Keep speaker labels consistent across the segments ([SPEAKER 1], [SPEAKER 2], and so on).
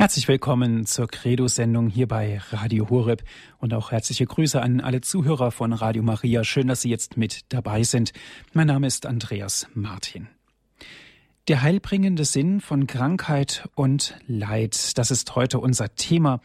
[SPEAKER 1] Herzlich willkommen zur Credo-Sendung hier bei Radio Horeb und auch herzliche Grüße an alle Zuhörer von Radio Maria. Schön, dass Sie jetzt mit dabei sind. Mein Name ist Andreas Martin. Der heilbringende Sinn von Krankheit und Leid, das ist heute unser Thema.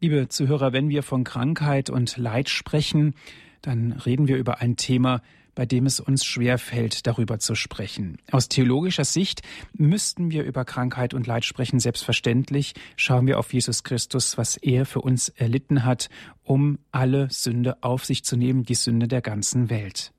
[SPEAKER 1] Liebe Zuhörer, wenn wir von Krankheit und Leid sprechen, dann reden wir über ein Thema, bei dem es uns schwer fällt, darüber zu sprechen. Aus theologischer Sicht müssten wir über Krankheit und Leid sprechen. Selbstverständlich schauen wir auf Jesus Christus, was er für uns erlitten hat, um alle Sünde auf sich zu nehmen, die Sünde der ganzen Welt.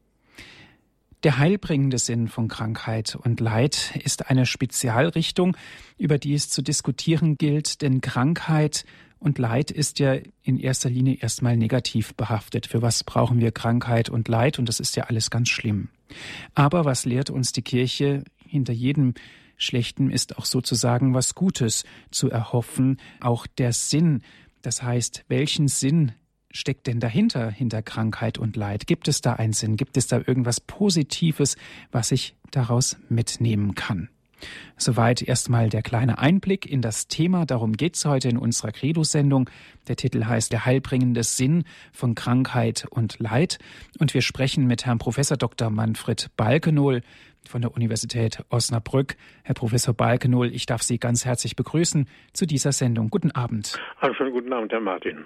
[SPEAKER 1] Der heilbringende Sinn von Krankheit und Leid ist eine Spezialrichtung, über die es zu diskutieren gilt, denn Krankheit und Leid ist ja in erster Linie erstmal negativ behaftet. Für was brauchen wir Krankheit und Leid? Und das ist ja alles ganz schlimm. Aber was lehrt uns die Kirche? Hinter jedem Schlechten ist auch sozusagen was Gutes zu erhoffen. Auch der Sinn. Das heißt, welchen Sinn steckt denn dahinter, hinter Krankheit und Leid? Gibt es da einen Sinn? Gibt es da irgendwas Positives, was ich daraus mitnehmen kann? Soweit erstmal der kleine Einblick in das Thema. Darum geht es heute in unserer Credo-Sendung. Der Titel heißt Der heilbringende Sinn von Krankheit und Leid. Und wir sprechen mit Herrn Professor Dr. Manfred Balkenohl von der Universität Osnabrück. Herr Professor Balkenohl, ich darf Sie ganz herzlich begrüßen zu dieser Sendung. Guten Abend.
[SPEAKER 2] Hallo, schönen guten Abend, Herr Martin.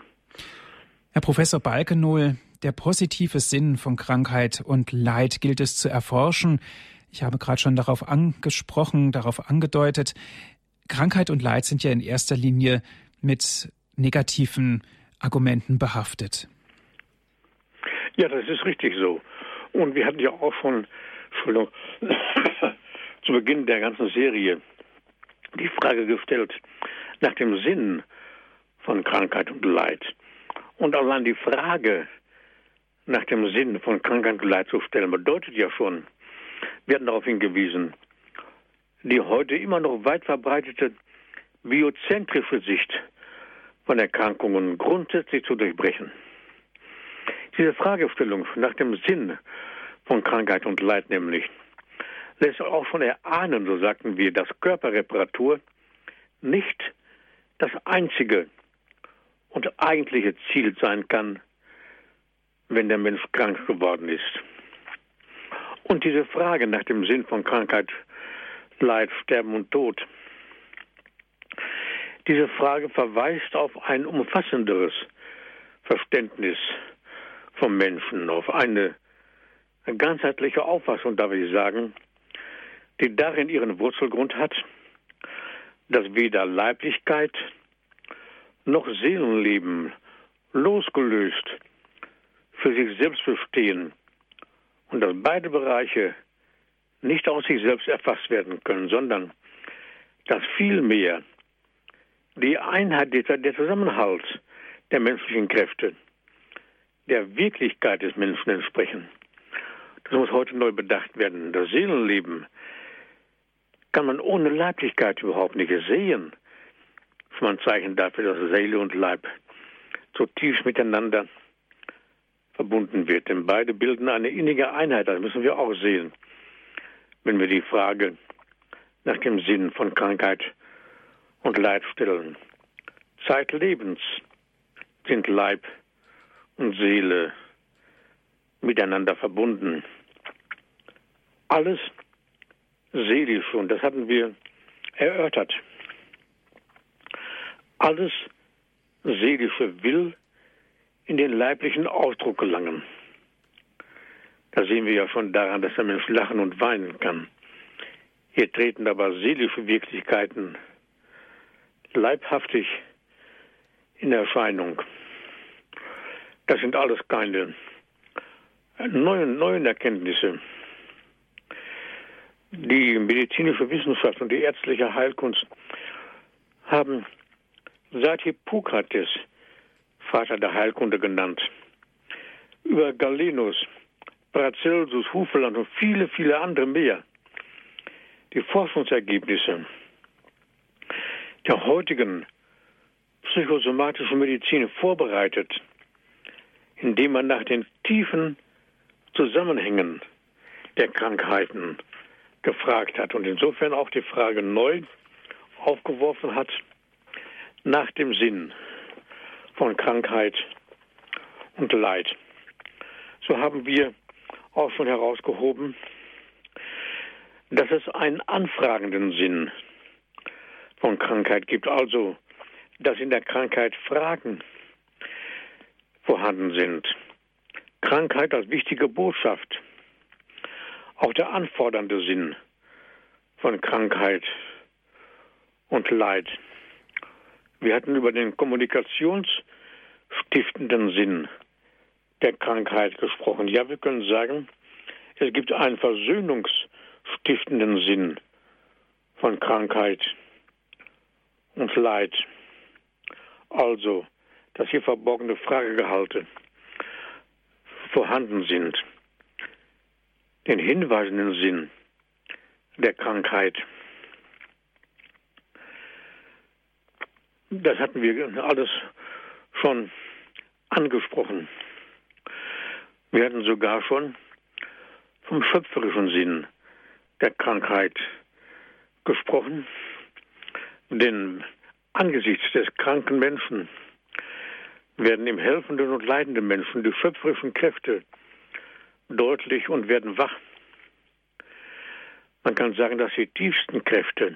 [SPEAKER 1] Herr Professor Balkenohl, der positive Sinn von Krankheit und Leid gilt es zu erforschen. Ich habe gerade schon darauf angesprochen, darauf angedeutet. Krankheit und Leid sind ja in erster Linie mit negativen Argumenten behaftet.
[SPEAKER 2] Ja, das ist richtig so. Und wir hatten ja auch schon, Entschuldigung, zu Beginn der ganzen Serie die Frage gestellt nach dem Sinn von Krankheit und Leid. Und allein die Frage nach dem Sinn von Krankheit und Leid zu stellen, bedeutet ja schon, wir hatten darauf hingewiesen, die heute immer noch weit verbreitete biozentrische Sicht von Erkrankungen grundsätzlich zu durchbrechen. Diese Fragestellung nach dem Sinn von Krankheit und Leid nämlich lässt auch schon erahnen, so sagten wir, dass Körperreparatur nicht das einzige und eigentliche Ziel sein kann, wenn der Mensch krank geworden ist. Und diese Frage nach dem Sinn von Krankheit, Leid, Sterben und Tod, diese Frage verweist auf ein umfassenderes Verständnis vom Menschen, auf eine ganzheitliche Auffassung, darf ich sagen, die darin ihren Wurzelgrund hat, dass weder Leiblichkeit noch Seelenleben losgelöst für sich selbst bestehen und dass beide Bereiche nicht aus sich selbst erfasst werden können, sondern dass vielmehr die Einheit, der Zusammenhalt der menschlichen Kräfte der Wirklichkeit des Menschen entsprechen. Das muss heute neu bedacht werden. Das Seelenleben kann man ohne Leiblichkeit überhaupt nicht sehen. Das ist ein Zeichen dafür, dass Seele und Leib zutiefst miteinander verbunden wird. Denn beide bilden eine innige Einheit, das müssen wir auch sehen, wenn wir die Frage nach dem Sinn von Krankheit und Leid stellen. Zeitlebens sind Leib und Seele miteinander verbunden. Alles seelisch, und das hatten wir erörtert. Alles Seelische will in den leiblichen Ausdruck gelangen. Da sehen wir ja schon daran, dass der Mensch lachen und weinen kann. Hier treten aber seelische Wirklichkeiten leibhaftig in Erscheinung. Das sind alles keine neuen, neuen Erkenntnisse. Die medizinische Wissenschaft und die ärztliche Heilkunst haben seit Hippokrates Vater der Heilkunde genannt. Über Galenus, Paracelsus, Hufeland und viele, viele andere mehr. Die Forschungsergebnisse der heutigen psychosomatischen Medizin vorbereitet, indem man nach den tiefen Zusammenhängen der Krankheiten gefragt hat und insofern auch die Frage neu aufgeworfen hat, nach dem Sinn von Krankheit und Leid. So haben wir auch schon herausgehoben, dass es einen anfragenden Sinn von Krankheit gibt, also dass in der Krankheit Fragen vorhanden sind. Krankheit als wichtige Botschaft. Auch der anfordernde Sinn von Krankheit und Leid. Wir hatten über den kommunikationsstiftenden Sinn der Krankheit gesprochen. Ja, wir können sagen, es gibt einen versöhnungsstiftenden Sinn von Krankheit und Leid. Also, dass hier verborgene Fragegehalte vorhanden sind, den hinweisenden Sinn der Krankheit. Das hatten wir alles schon angesprochen. Wir hatten sogar schon vom schöpferischen Sinn der Krankheit gesprochen, denn angesichts des kranken Menschen werden im helfenden und leidenden Menschen die schöpferischen Kräfte deutlich und werden wach. Man kann sagen, dass die tiefsten Kräfte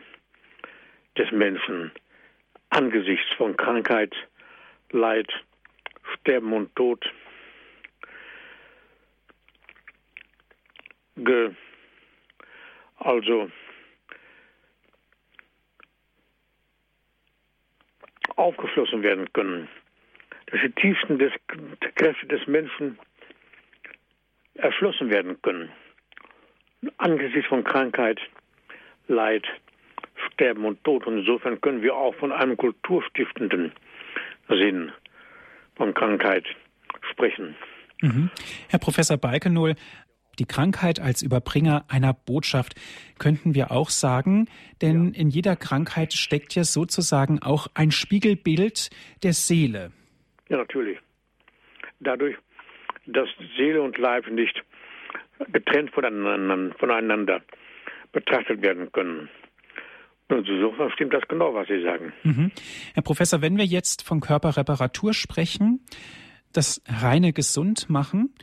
[SPEAKER 2] des Menschen angesichts von Krankheit, Leid, Sterben und Tod ge, also aufgeschlossen werden können. Dass die tiefsten des, Kräfte des Menschen erschlossen werden können. Angesichts von Krankheit, Leid, Sterben und Tod. Und insofern können wir auch von einem kulturstiftenden Sinn von Krankheit sprechen.
[SPEAKER 1] Mhm. Herr Professor Balkenohl, die Krankheit als Überbringer einer Botschaft könnten wir auch sagen, denn ja. in jeder Krankheit steckt ja sozusagen auch ein Spiegelbild der Seele.
[SPEAKER 2] Ja, natürlich. Dadurch, dass Seele und Leib nicht getrennt voneinander, voneinander betrachtet werden können. Und so stimmt das genau, was Sie sagen.
[SPEAKER 1] Mhm. Herr Professor, wenn wir jetzt von Körperreparatur sprechen, das reine Gesundmachen,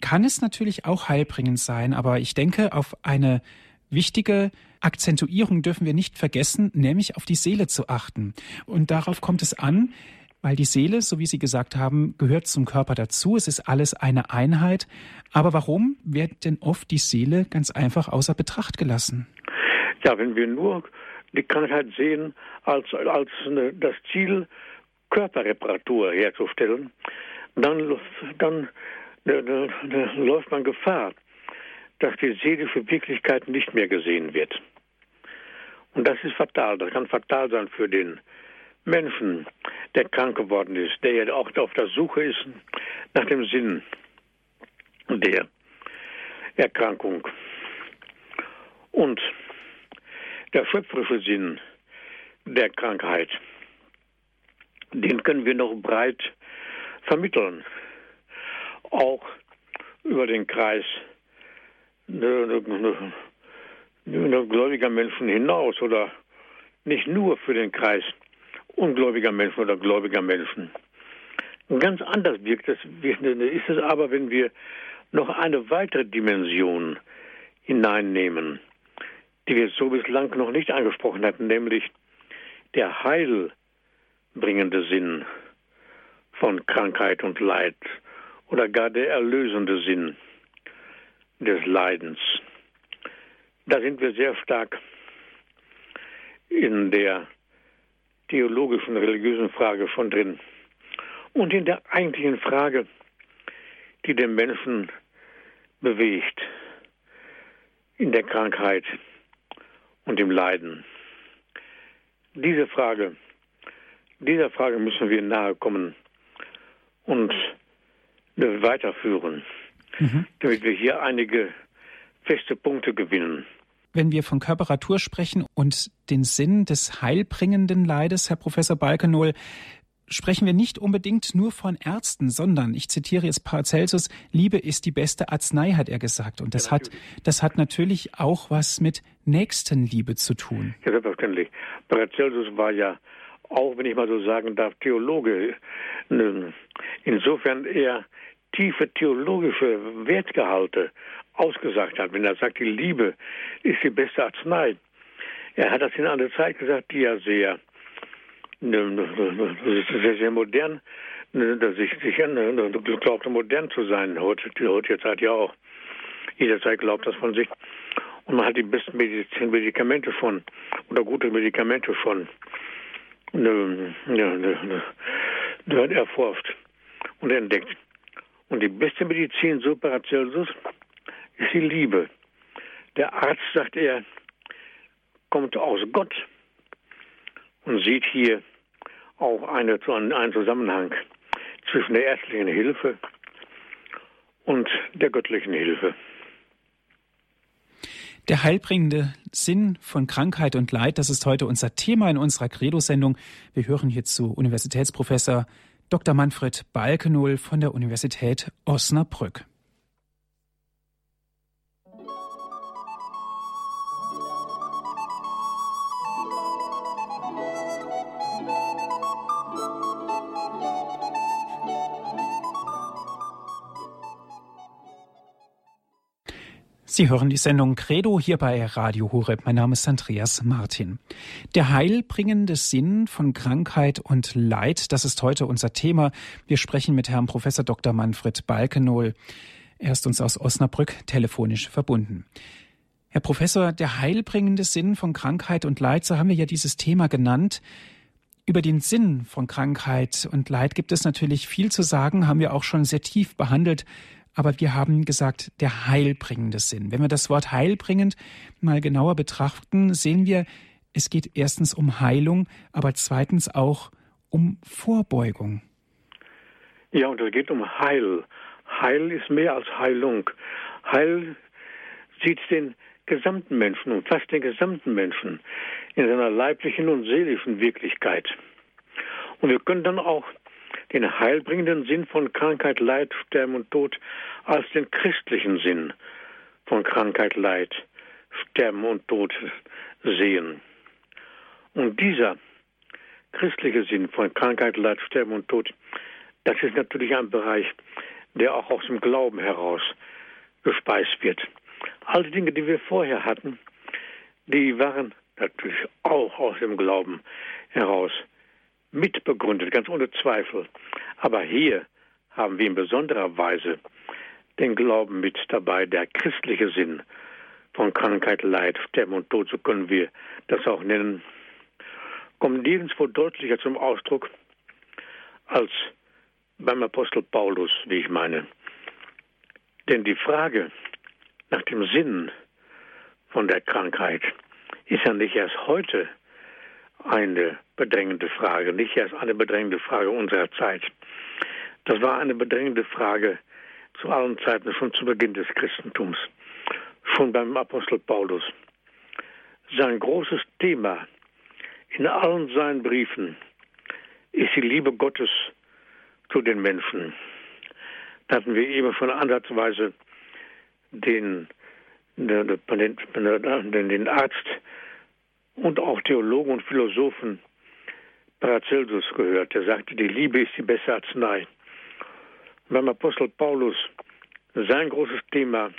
[SPEAKER 1] kann es natürlich auch heilbringend sein, aber ich denke, auf eine wichtige Akzentuierung dürfen wir nicht vergessen, nämlich auf die Seele zu achten. Und darauf kommt es an, weil die Seele, so wie Sie gesagt haben, gehört zum Körper dazu. Es ist alles eine Einheit. Aber warum wird denn oft die Seele ganz einfach außer Betracht gelassen?
[SPEAKER 2] Ja, wenn wir nur die Krankheit sehen als, als eine, das Ziel, Körperreparatur herzustellen, dann, dann da, da, da läuft man Gefahr, dass die seelische Wirklichkeit nicht mehr gesehen wird. Und das ist fatal. Das kann fatal sein für den Menschen, der krank geworden ist, der ja auch auf der Suche ist nach dem Sinn der Erkrankung. Und der schöpferische Sinn der Krankheit, den können wir noch breit vermitteln. Auch über den Kreis gläubiger Menschen hinaus oder nicht nur für den Kreis ungläubiger Menschen oder gläubiger Menschen. Ganz anders wirkt es, ist es aber, wenn wir noch eine weitere Dimension hineinnehmen, die wir so bislang noch nicht angesprochen hatten, nämlich der heilbringende Sinn von Krankheit und Leid oder gar der erlösende Sinn des Leidens. Da sind wir sehr stark in der theologischen, religiösen Frage schon drin und in der eigentlichen Frage, die den Menschen bewegt, in der Krankheit und im Leiden. Diese Frage, dieser Frage müssen wir nahe kommen und weiterführen, mhm. damit wir hier einige feste Punkte gewinnen.
[SPEAKER 1] Wenn wir von Körperatur sprechen und den Sinn des heilbringenden Leides, Herr Professor Balkenohl, sprechen wir nicht unbedingt nur von Ärzten, sondern, ich zitiere jetzt Paracelsus, Liebe ist die beste Arznei, hat er gesagt. Und das, ja, hat, das hat natürlich auch was mit Nächstenliebe zu tun.
[SPEAKER 2] Ja, selbstverständlich. Paracelsus war ja auch, wenn ich mal so sagen darf, Theologe. Ne, insofern er tiefe theologische Wertgehalte ausgesagt hat, wenn er sagt, die Liebe ist die beste Arznei. Er hat das in einer Zeit gesagt, die ja sehr, sehr, sehr modern, sich, sich glaubte, modern zu sein. Heute, die heutige Zeit ja auch. Jeder Zeit glaubt das von sich. Und man hat die besten Medikamente von, oder gute Medikamente von, ne, ne, ne, ne, erforscht und entdeckt. Und die beste Medizin, so Paracelsus, ist die Liebe. Der Arzt, sagt er, kommt aus Gott und sieht hier auch eine, einen Zusammenhang zwischen der ärztlichen Hilfe und der göttlichen Hilfe.
[SPEAKER 1] Der heilbringende Sinn von Krankheit und Leid, das ist heute unser Thema in unserer Credo-Sendung. Wir hören hierzu Universitätsprofessor Dr. Manfred Balkenohl von der Universität Osnabrück. Sie hören die Sendung Credo hier bei Radio Horeb. Mein Name ist Andreas Martin. Der heilbringende Sinn von Krankheit und Leid, das ist heute unser Thema. Wir sprechen mit Herrn Professor Dr. Manfred Balkenohl. Er ist uns aus Osnabrück telefonisch verbunden. Herr Professor, der heilbringende Sinn von Krankheit und Leid, so haben wir ja dieses Thema genannt. Über den Sinn von Krankheit und Leid gibt es natürlich viel zu sagen, haben wir auch schon sehr tief behandelt aber wir haben gesagt, der heilbringende Sinn. Wenn wir das Wort heilbringend mal genauer betrachten, sehen wir, es geht erstens um Heilung, aber zweitens auch um Vorbeugung.
[SPEAKER 2] Ja, und es geht um Heil. Heil ist mehr als Heilung. Heil sieht den gesamten Menschen und fast den gesamten Menschen in seiner leiblichen und seelischen Wirklichkeit. Und wir können dann auch den heilbringenden Sinn von Krankheit, Leid, Sterben und Tod als den christlichen Sinn von Krankheit, Leid, Sterben und Tod sehen. Und dieser christliche Sinn von Krankheit, Leid, Sterben und Tod, das ist natürlich ein Bereich, der auch aus dem Glauben heraus gespeist wird. All die Dinge, die wir vorher hatten, die waren natürlich auch aus dem Glauben heraus mitbegründet, ganz ohne Zweifel. Aber hier haben wir in besonderer Weise den Glauben mit dabei, der christliche Sinn von Krankheit, Leid, Sterben und Tod, so können wir das auch nennen, kommt nirgendwo deutlicher zum Ausdruck als beim Apostel Paulus, wie ich meine. Denn die Frage nach dem Sinn von der Krankheit ist ja nicht erst heute eine bedrängende Frage, nicht erst eine bedrängende Frage unserer Zeit. Das war eine bedrängende Frage zu allen Zeiten, schon zu Beginn des Christentums, schon beim Apostel Paulus. Sein großes Thema in allen seinen Briefen ist die Liebe Gottes zu den Menschen. Da hatten wir eben schon ansatzweise den, den, den, den Arzt und auch Theologen und Philosophen Paracelsus gehört, der sagte, die Liebe ist die beste Arznei. beim Apostel Paulus sein großes Thema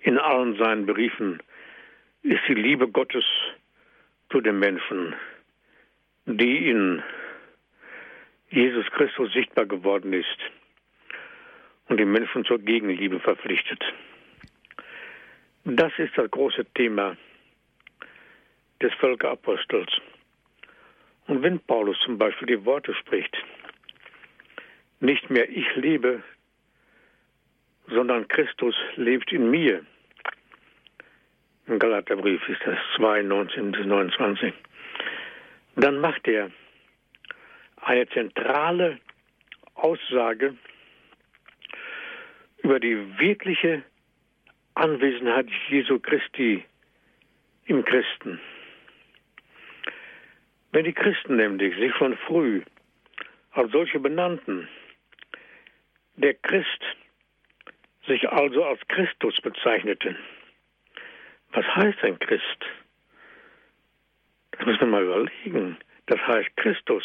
[SPEAKER 2] in allen seinen Briefen ist die Liebe Gottes zu den Menschen, die in Jesus Christus sichtbar geworden ist und die Menschen zur Gegenliebe verpflichtet. Das ist das große Thema des Völkerapostels. Und wenn Paulus zum Beispiel die Worte spricht, nicht mehr ich lebe, sondern Christus lebt in mir. Im Galaterbrief ist das 2, 19 bis 29. Dann macht er eine zentrale Aussage über die wirkliche Anwesenheit Jesu Christi im Christen. Wenn die Christen nämlich sich von früh als solche benannten, der Christ sich also als Christus bezeichneten, was heißt ein Christ? Das müssen wir mal überlegen. Das heißt Christus.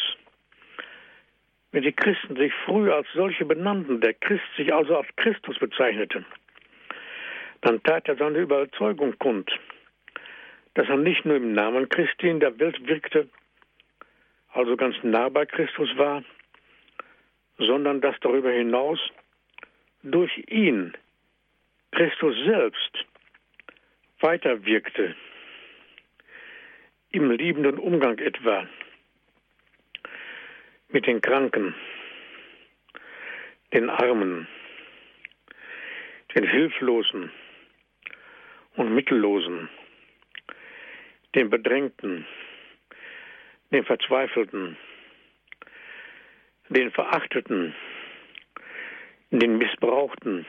[SPEAKER 2] Wenn die Christen sich früher als solche benannten, der Christ sich also als Christus bezeichnete, dann tat er seine Überzeugung kund, dass er nicht nur im Namen Christi in der Welt wirkte, also ganz nah bei Christus war, sondern dass darüber hinaus durch ihn Christus selbst weiterwirkte, im liebenden Umgang etwa mit den Kranken, den Armen, den Hilflosen und Mittellosen, den Bedrängten, den Verzweifelten, den Verachteten, den Missbrauchten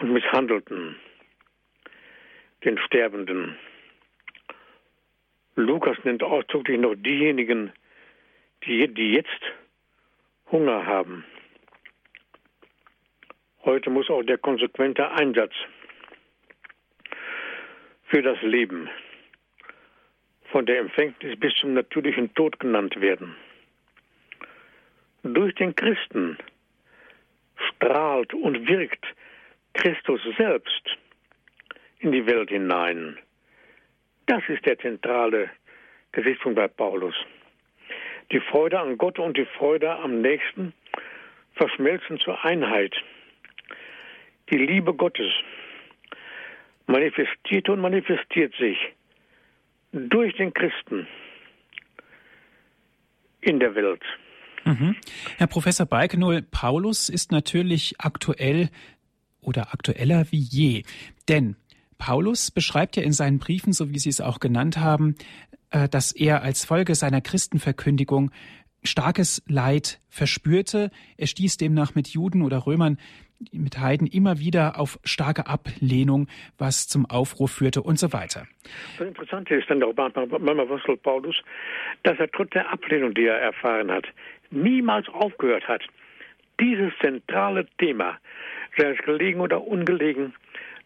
[SPEAKER 2] und Misshandelten, den Sterbenden. Lukas nennt ausdrücklich noch diejenigen, die, die jetzt Hunger haben. Heute muss auch der konsequente Einsatz für das Leben von der Empfängnis bis zum natürlichen Tod genannt werden. Durch den Christen strahlt und wirkt Christus selbst in die Welt hinein. Das ist der zentrale Gesichtspunkt bei Paulus. Die Freude an Gott und die Freude am Nächsten verschmelzen zur Einheit. Die Liebe Gottes manifestiert und manifestiert sich durch den Christen in der Welt.
[SPEAKER 1] Mhm. Herr Professor Balkenohl, Paulus ist natürlich aktuell oder aktueller wie je. Denn Paulus beschreibt ja in seinen Briefen, so wie Sie es auch genannt haben, äh, dass er als Folge seiner Christenverkündigung starkes Leid verspürte. Er stieß demnach mit Juden oder Römern, mit Heiden immer wieder auf starke Ablehnung, was zum Aufruf führte und so weiter.
[SPEAKER 2] Das Interessante ist dann auch beim Apostel Paulus, dass er trotz der Ablehnung, die er erfahren hat, niemals aufgehört hat, dieses zentrale Thema, sei es gelegen oder ungelegen,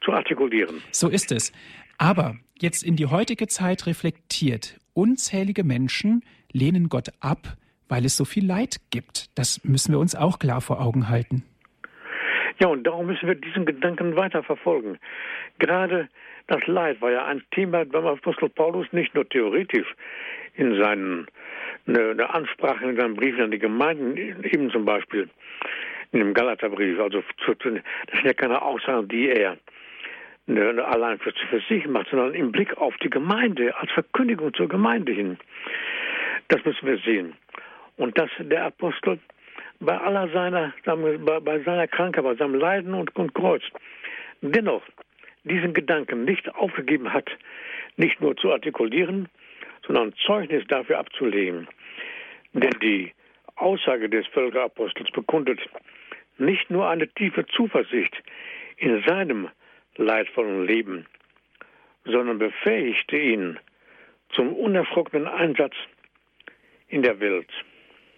[SPEAKER 2] zu artikulieren.
[SPEAKER 1] So ist es. Aber jetzt in die heutige Zeit reflektiert, unzählige Menschen lehnen Gott ab, weil es so viel Leid gibt. Das müssen wir uns auch klar vor Augen halten.
[SPEAKER 2] Ja, und darum müssen wir diesen Gedanken weiter verfolgen. Gerade das Leid war ja ein Thema beim Apostel Paulus nicht nur theoretisch in seinen eine, Ansprache in seinen Briefen an die Gemeinden, eben zum Beispiel in dem Galaterbrief. Also das sind ja keine Aussagen, die er ne, allein für, für sich macht, sondern im Blick auf die Gemeinde, als Verkündigung zur Gemeinde hin. Das müssen wir sehen. Und dass der Apostel bei aller seiner, bei, seiner Krankheit, bei seinem Leiden und, und Kreuz, dennoch diesen Gedanken nicht aufgegeben hat, nicht nur zu artikulieren, sondern Zeugnis dafür abzulegen. Denn die Aussage des Völkerapostels bekundet nicht nur eine tiefe Zuversicht in seinem leidvollen Leben, sondern befähigte ihn zum unerschrockenen Einsatz in der Welt.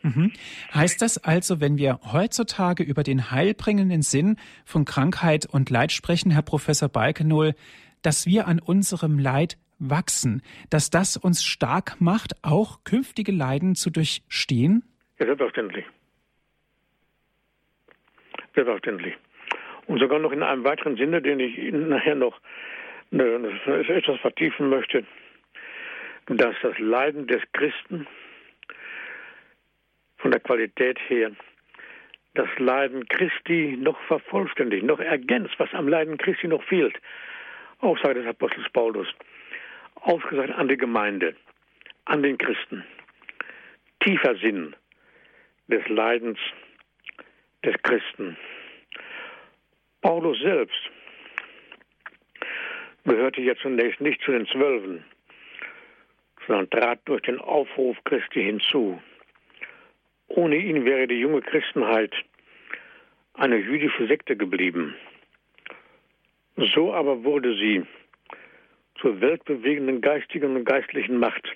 [SPEAKER 1] Mhm. Heißt das also, wenn wir heutzutage über den heilbringenden Sinn von Krankheit und Leid sprechen, Herr Professor Balkenohl, dass wir an unserem Leid wachsen, dass das uns stark macht, auch künftige Leiden zu durchstehen?
[SPEAKER 2] Ja, selbstverständlich. Selbstverständlich. Und sogar noch in einem weiteren Sinne, den ich Ihnen nachher noch etwas vertiefen möchte, dass das Leiden des Christen von der Qualität her das Leiden Christi noch vervollständigt, noch ergänzt, was am Leiden Christi noch fehlt. Aussage des Apostels Paulus. Ausgesagt an die Gemeinde, an den Christen. Tiefer Sinn des Leidens des Christen. Paulus selbst gehörte ja zunächst nicht zu den Zwölfen, sondern trat durch den Aufruf Christi hinzu. Ohne ihn wäre die junge Christenheit eine jüdische Sekte geblieben. So aber wurde sie zur weltbewegenden geistigen und geistlichen Macht,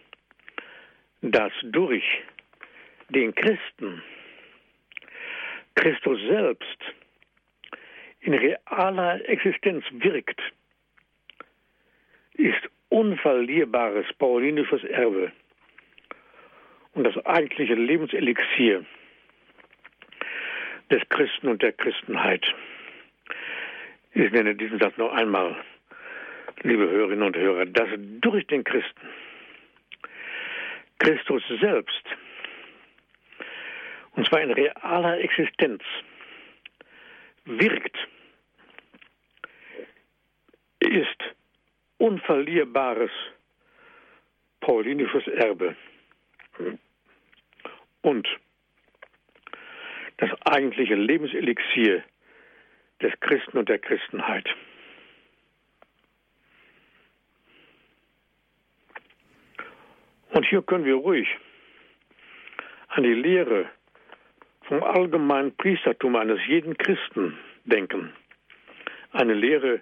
[SPEAKER 2] dass durch den Christen Christus selbst in realer Existenz wirkt, ist unverlierbares paulinisches Erbe und das eigentliche Lebenselixier des Christen und der Christenheit. Ich nenne diesen Satz noch einmal, liebe Hörerinnen und Hörer, dass durch den Christen Christus selbst, und zwar in realer Existenz, wirkt, ist unverlierbares paulinisches Erbe und das eigentliche Lebenselixier des Christen und der Christenheit. Und hier können wir ruhig an die Lehre vom allgemeinen Priestertum eines jeden Christen denken. Eine Lehre,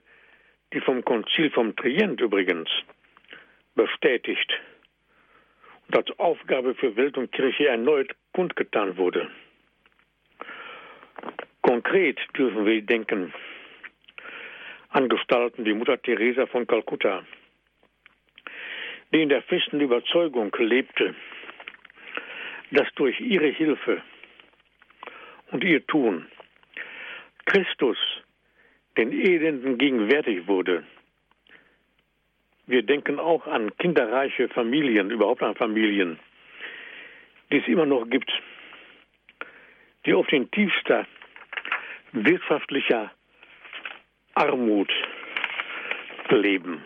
[SPEAKER 2] die vom Konzil vom Trient übrigens bestätigt und als Aufgabe für Welt und Kirche erneut kundgetan wurde. Konkret dürfen wir denken an Gestalten wie Mutter Teresa von Kalkutta, die in der festen Überzeugung lebte, dass durch ihre Hilfe und ihr Tun Christus den Elenden gegenwärtig wurde. Wir denken auch an kinderreiche Familien, überhaupt an Familien, die es immer noch gibt, die auf den tiefster wirtschaftlicher Armut leben.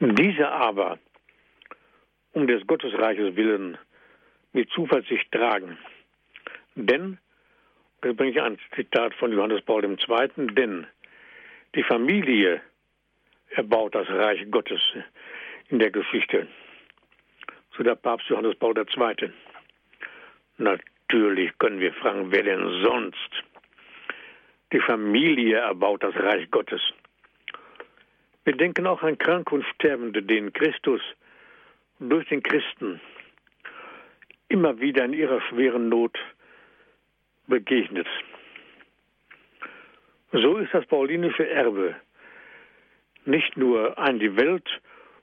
[SPEAKER 2] Diese aber um des Gottesreiches willen mit Zuversicht tragen. Denn, das bringe ich ein Zitat von Johannes Paul II., denn die Familie erbaut das Reich Gottes in der Geschichte. So der Papst Johannes Paul II. Natürlich können wir fragen, wer denn sonst? Die Familie erbaut das Reich Gottes. Wir denken auch an Kranke und Sterbende, denen Christus durch den Christen immer wieder in ihrer schweren Not begegnet. So ist das paulinische Erbe nicht nur ein die Welt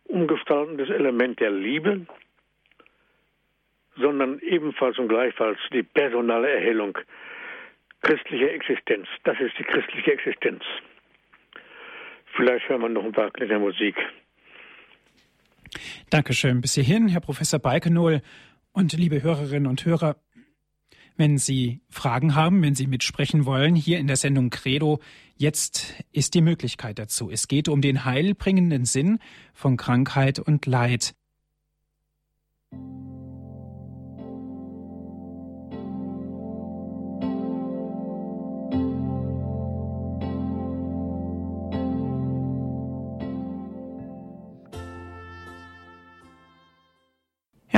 [SPEAKER 2] umgestaltendes Element der Liebe, sondern ebenfalls und gleichfalls die personale Erhellung christlicher Existenz. Das ist die christliche Existenz. Vielleicht hören wir noch ein paar kleine Musik.
[SPEAKER 1] Dankeschön. Bis hierhin, Herr Professor Balkenohl und liebe Hörerinnen und Hörer. Wenn Sie Fragen haben, wenn Sie mitsprechen wollen, hier in der Sendung Credo, jetzt ist die Möglichkeit dazu. Es geht um den heilbringenden Sinn von Krankheit und Leid.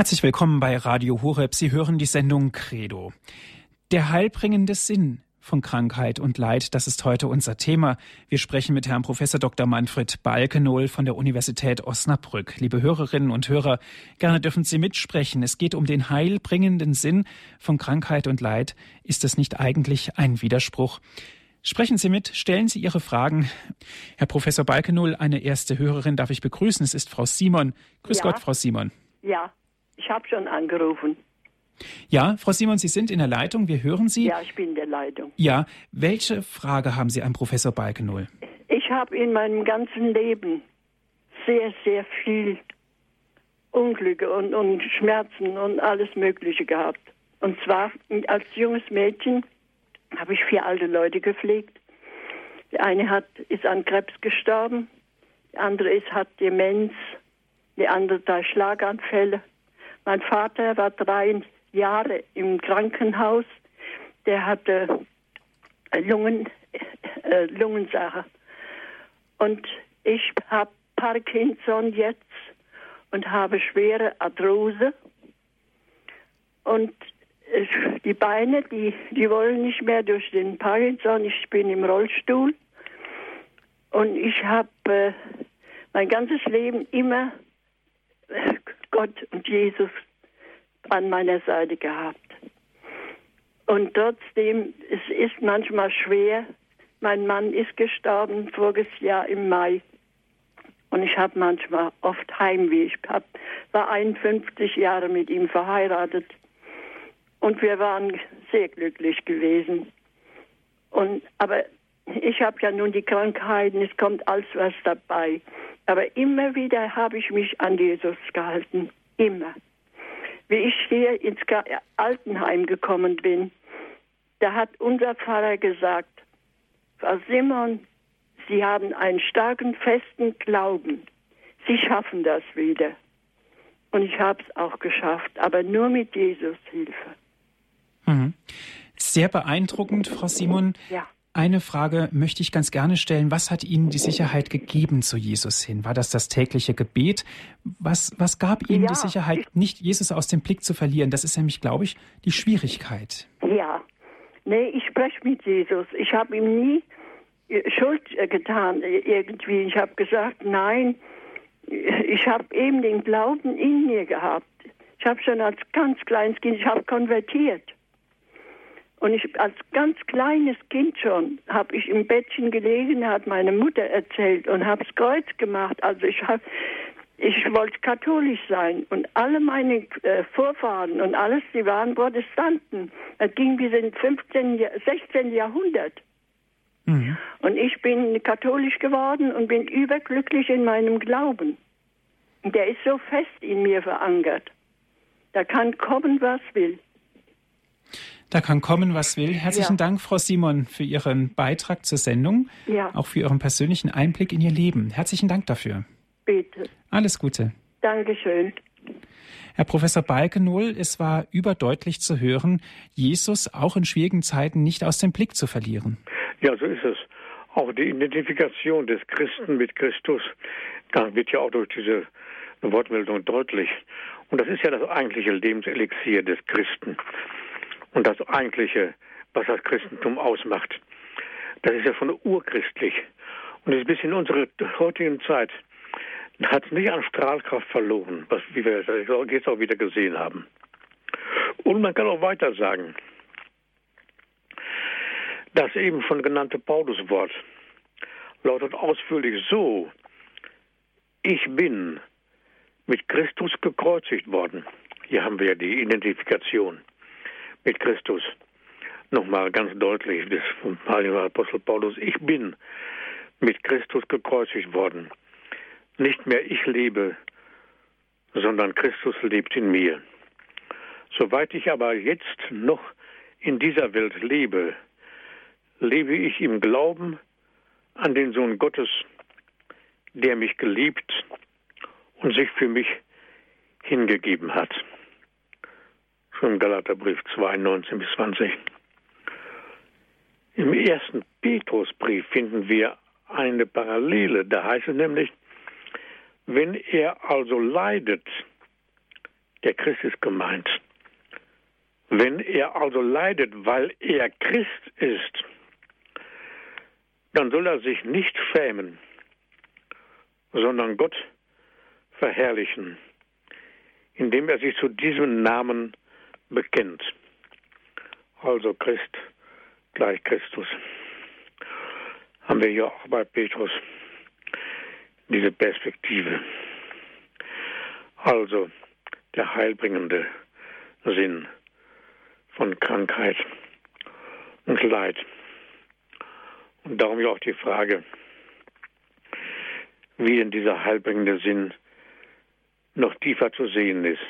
[SPEAKER 1] Herzlich willkommen bei Radio Horeb. Sie hören die Sendung Credo. Der heilbringende Sinn von Krankheit und Leid, das ist heute unser Thema. Wir sprechen mit Herrn Professor Dr. Manfred Balkenohl von der Universität Osnabrück. Liebe Hörerinnen und Hörer, gerne dürfen Sie mitsprechen. Es geht um den heilbringenden Sinn von Krankheit und Leid. Ist es nicht eigentlich ein Widerspruch? Sprechen Sie mit, stellen Sie Ihre Fragen. Herr Professor Balkenohl, eine erste Hörerin darf ich begrüßen. Es ist Frau Simon. Grüß ja. Gott, Frau Simon.
[SPEAKER 3] Ja, ich habe schon angerufen.
[SPEAKER 1] Ja, Frau Simon, Sie sind in der Leitung. Wir hören Sie.
[SPEAKER 3] Ja, ich bin in der Leitung.
[SPEAKER 1] Ja, welche Frage haben Sie an Professor Balkenohl?
[SPEAKER 3] Ich habe in meinem ganzen Leben sehr, sehr viel Unglücke und, und Schmerzen und alles Mögliche gehabt. Und zwar als junges Mädchen habe ich vier alte Leute gepflegt. Die eine hat, ist an Krebs gestorben, die andere ist, hat Demenz, die andere drei Schlaganfälle mein Vater war drei Jahre im Krankenhaus. Der hatte Lungen, äh, Lungensache. Und ich habe Parkinson jetzt und habe schwere Arthrose. Und äh, die Beine, die, die wollen nicht mehr durch den Parkinson. Ich bin im Rollstuhl. Und ich habe äh, mein ganzes Leben immer Gott und Jesus an meiner Seite gehabt. Und trotzdem, es ist manchmal schwer. Mein Mann ist gestorben voriges Jahr im Mai Und ich habe manchmal oft Heimweh. Ich hab, war 51 Jahre mit ihm verheiratet. Und wir waren sehr glücklich gewesen. Und, aber ich habe ja nun die Krankheiten, es kommt alles was dabei. Aber immer wieder habe ich mich an Jesus gehalten. Immer. Wie ich hier ins Altenheim gekommen bin, da hat unser Pfarrer gesagt, Frau Simon, Sie haben einen starken, festen Glauben. Sie schaffen das wieder. Und ich habe es auch geschafft, aber nur mit Jesus Hilfe.
[SPEAKER 1] Mhm. Sehr beeindruckend, Frau Simon. Ja. Eine Frage möchte ich ganz gerne stellen. Was hat Ihnen die Sicherheit gegeben zu Jesus hin? War das das tägliche Gebet? Was, was gab Ihnen ja, die Sicherheit, nicht Jesus aus dem Blick zu verlieren? Das ist nämlich, glaube ich, die Schwierigkeit.
[SPEAKER 3] Ja. Nee, ich spreche mit Jesus. Ich habe ihm nie äh, Schuld äh, getan irgendwie. Ich habe gesagt, nein, ich habe eben den Glauben in mir gehabt. Ich habe schon als ganz kleines Kind, ich habe konvertiert. Und ich als ganz kleines Kind schon habe ich im Bettchen gelegen, hat meine Mutter erzählt und habe das Kreuz gemacht. Also ich habe ich wollte katholisch sein und alle meine äh, Vorfahren und alles, die waren Protestanten. Das ging bis ins 15, 16. Jahrhundert. Mhm. Und ich bin katholisch geworden und bin überglücklich in meinem Glauben. Der ist so fest in mir verankert. Da kann kommen, was will.
[SPEAKER 1] Da kann kommen, was will. Herzlichen ja. Dank, Frau Simon, für Ihren Beitrag zur Sendung. Ja. Auch für Ihren persönlichen Einblick in Ihr Leben. Herzlichen Dank dafür.
[SPEAKER 3] Bitte.
[SPEAKER 1] Alles Gute.
[SPEAKER 3] Dankeschön.
[SPEAKER 1] Herr Professor Balkenohl, es war überdeutlich zu hören, Jesus auch in schwierigen Zeiten nicht aus dem Blick zu verlieren.
[SPEAKER 2] Ja, so ist es. Auch die Identifikation des Christen mit Christus da wird ja auch durch diese Wortmeldung deutlich. Und das ist ja das eigentliche Lebenselixier des Christen und das eigentliche, was das Christentum ausmacht. Das ist ja schon urchristlich. Und ist bis in unsere heutigen Zeit hat es nicht an Strahlkraft verloren, was, wie wir jetzt auch wieder gesehen haben. Und man kann auch weiter sagen, das eben schon genannte Pauluswort lautet ausführlich so, ich bin mit Christus gekreuzigt worden. Hier haben wir ja die Identifikation mit Christus. Nochmal ganz deutlich, das vom Apostel Paulus, ich bin mit Christus gekreuzigt worden. Nicht mehr ich lebe, sondern Christus lebt in mir. Soweit ich aber jetzt noch in dieser Welt lebe, lebe ich im Glauben an den Sohn Gottes, der mich geliebt und sich für mich hingegeben hat schon Galaterbrief 2, 19 bis 20. Im ersten Petrusbrief finden wir eine Parallele. Da heißt es nämlich, wenn er also leidet, der Christ ist gemeint, wenn er also leidet, weil er Christ ist, dann soll er sich nicht schämen, sondern Gott verherrlichen, indem er sich zu diesem Namen bekennt. Also Christ gleich Christus. Haben wir ja auch bei Petrus diese Perspektive. Also der heilbringende Sinn von Krankheit und Leid. Und darum ja auch die Frage, wie denn dieser heilbringende Sinn noch tiefer zu sehen ist.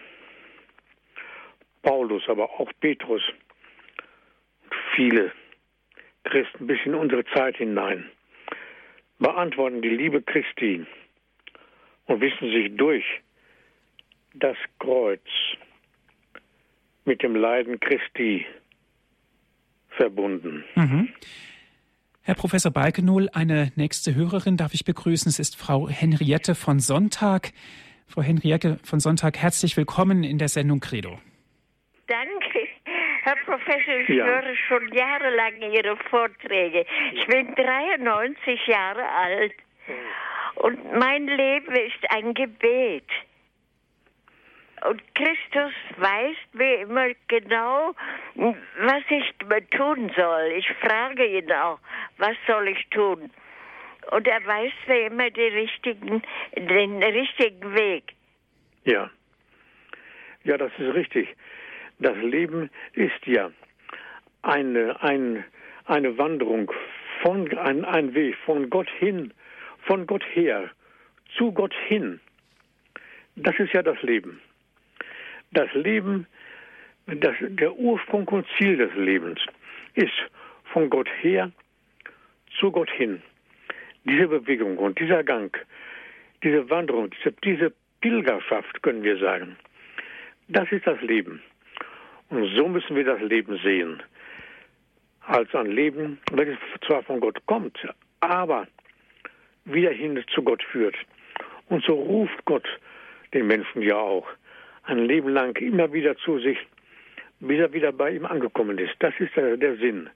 [SPEAKER 2] Paulus, aber auch Petrus und viele Christen bis in unsere Zeit hinein beantworten die Liebe Christi und wissen sich durch das Kreuz mit dem Leiden Christi verbunden.
[SPEAKER 1] Mhm. Herr Professor Balkenohl, eine nächste Hörerin darf ich begrüßen. Es ist Frau Henriette von Sonntag. Frau Henriette von Sonntag, herzlich willkommen in der Sendung Credo.
[SPEAKER 4] Herr Professor, ich ja. höre schon jahrelang Ihre Vorträge. Ich bin 93 Jahre alt und mein Leben ist ein Gebet. Und Christus weiß mir immer genau, was ich tun soll. Ich frage ihn auch, was soll ich tun? und er weiß mir immer den richtigen, den richtigen Weg.
[SPEAKER 2] Ja. Ja, das ist richtig. Das Leben ist ja eine, ein, eine Wanderung von ein, ein Weg von Gott hin, von Gott her, zu Gott hin. Das ist ja das Leben. Das Leben, das, der Ursprung und Ziel des Lebens ist von Gott her zu Gott hin. Diese Bewegung und dieser Gang, diese Wanderung, diese, diese Pilgerschaft, können wir sagen, das ist das Leben. Und so müssen wir das Leben sehen. Als ein Leben, welches zwar von Gott kommt, aber wieder hin zu Gott führt. Und so ruft Gott den Menschen ja auch ein Leben lang immer wieder zu sich, bis er wieder bei ihm angekommen ist. Das ist der, der Sinn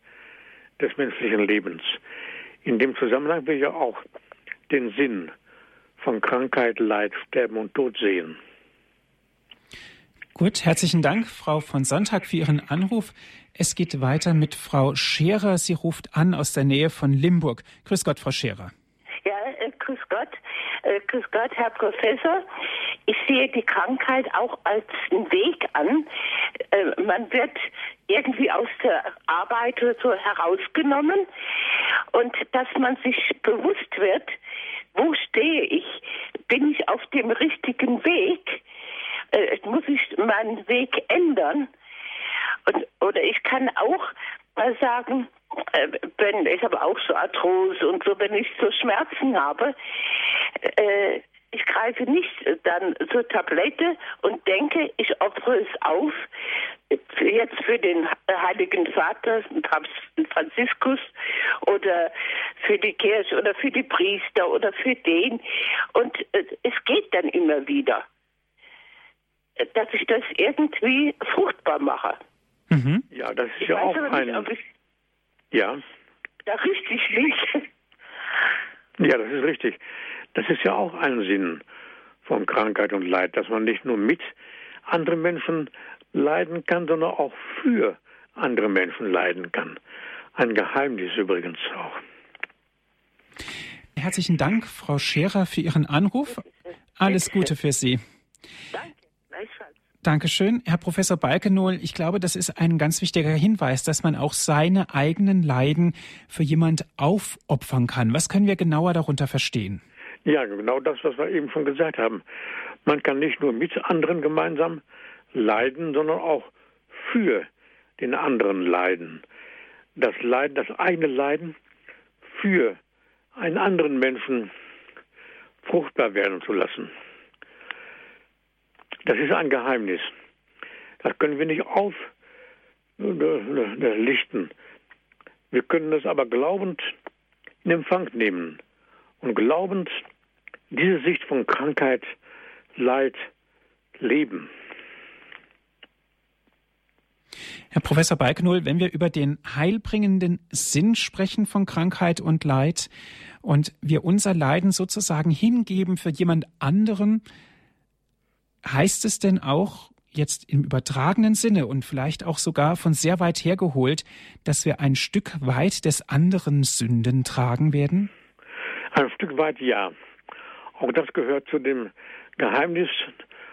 [SPEAKER 2] des menschlichen Lebens. In dem Zusammenhang will ich ja auch den Sinn von Krankheit, Leid, Sterben und Tod sehen.
[SPEAKER 1] Gut, herzlichen Dank, Frau von Sonntag, für Ihren Anruf. Es geht weiter mit Frau Scherer. Sie ruft an aus der Nähe von Limburg. Grüß Gott, Frau Scherer.
[SPEAKER 5] Ja, äh, grüß Gott. Äh, grüß Gott, Herr Professor. Ich sehe die Krankheit auch als einen Weg an. Äh, man wird irgendwie aus der Arbeit oder so herausgenommen und dass man sich bewusst wird, wo stehe ich? Bin ich auf dem richtigen Weg? Äh, muss ich meinen Weg ändern? Und, oder ich kann auch mal sagen, äh, wenn ich habe auch so Arthrose und so, wenn ich so Schmerzen habe, äh, ich greife nicht dann zur Tablette und denke, ich opfere es auf, jetzt für den Heiligen Vater, Papst Franziskus oder für die Kirche oder für die Priester oder für den. Und äh, es geht dann immer wieder, dass ich das irgendwie fruchtbar mache.
[SPEAKER 2] Mhm. Ja, das ist ich ja auch ein... Nicht, ja.
[SPEAKER 5] Da richtig liegt.
[SPEAKER 2] Ja, das ist richtig. Das ist ja auch ein Sinn von Krankheit und Leid, dass man nicht nur mit anderen Menschen leiden kann, sondern auch für andere Menschen leiden kann. Ein Geheimnis übrigens auch.
[SPEAKER 1] Herzlichen Dank, Frau Scherer, für Ihren Anruf. Alles Gute für Sie. Danke. Dankeschön. Herr Professor Balkenohl, ich glaube, das ist ein ganz wichtiger Hinweis, dass man auch seine eigenen Leiden für jemand aufopfern kann. Was können wir genauer darunter verstehen?
[SPEAKER 2] Ja, genau das, was wir eben schon gesagt haben. Man kann nicht nur mit anderen gemeinsam leiden, sondern auch für den anderen leiden. Das Leiden, das eigene Leiden für einen anderen Menschen fruchtbar werden zu lassen. Das ist ein Geheimnis. Das können wir nicht auflichten. Wir können das aber glaubend in Empfang nehmen und glaubend diese Sicht von Krankheit, Leid leben.
[SPEAKER 1] Herr Professor Balkenohl, wenn wir über den heilbringenden Sinn sprechen von Krankheit und Leid und wir unser Leiden sozusagen hingeben für jemand anderen, heißt es denn auch jetzt im übertragenen Sinne und vielleicht auch sogar von sehr weit hergeholt, dass wir ein Stück weit des anderen Sünden tragen werden?
[SPEAKER 2] Ein Stück weit ja. Auch das gehört zu dem Geheimnis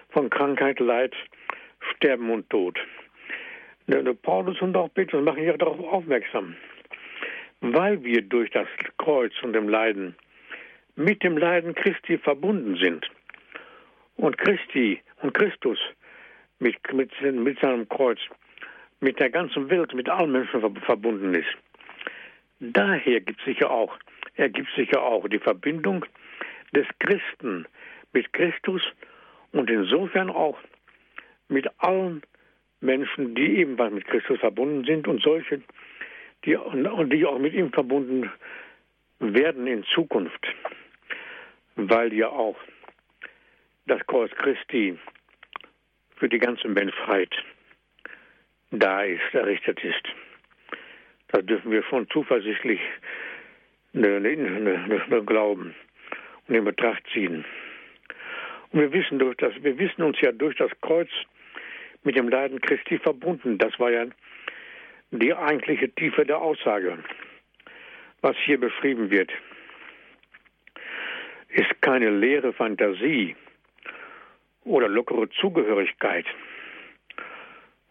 [SPEAKER 2] von Krankheit, Leid, Sterben und Tod. Der, der Paulus und auch Petrus machen ja darauf aufmerksam. Weil wir durch das Kreuz und dem Leiden mit dem Leiden Christi verbunden sind und Christi und Christus mit, mit, mit seinem Kreuz mit der ganzen Welt, mit allen Menschen verbunden ist. Daher gibt sich ja auch, ergibt sich ja auch die Verbindung des Christen mit Christus und insofern auch mit allen Menschen, die ebenfalls mit Christus verbunden sind und solche, die, die auch mit ihm verbunden werden in Zukunft, weil ja auch das Kreuz Christi für die ganze Menschheit da ist, errichtet ist. Das dürfen wir schon zuversichtlich glauben und in Betracht ziehen. Und wir wissen durch das, wir wissen uns ja durch das Kreuz mit dem Leiden Christi verbunden. Das war ja die eigentliche Tiefe der Aussage, was hier beschrieben wird. ist keine leere Fantasie oder lockere Zugehörigkeit,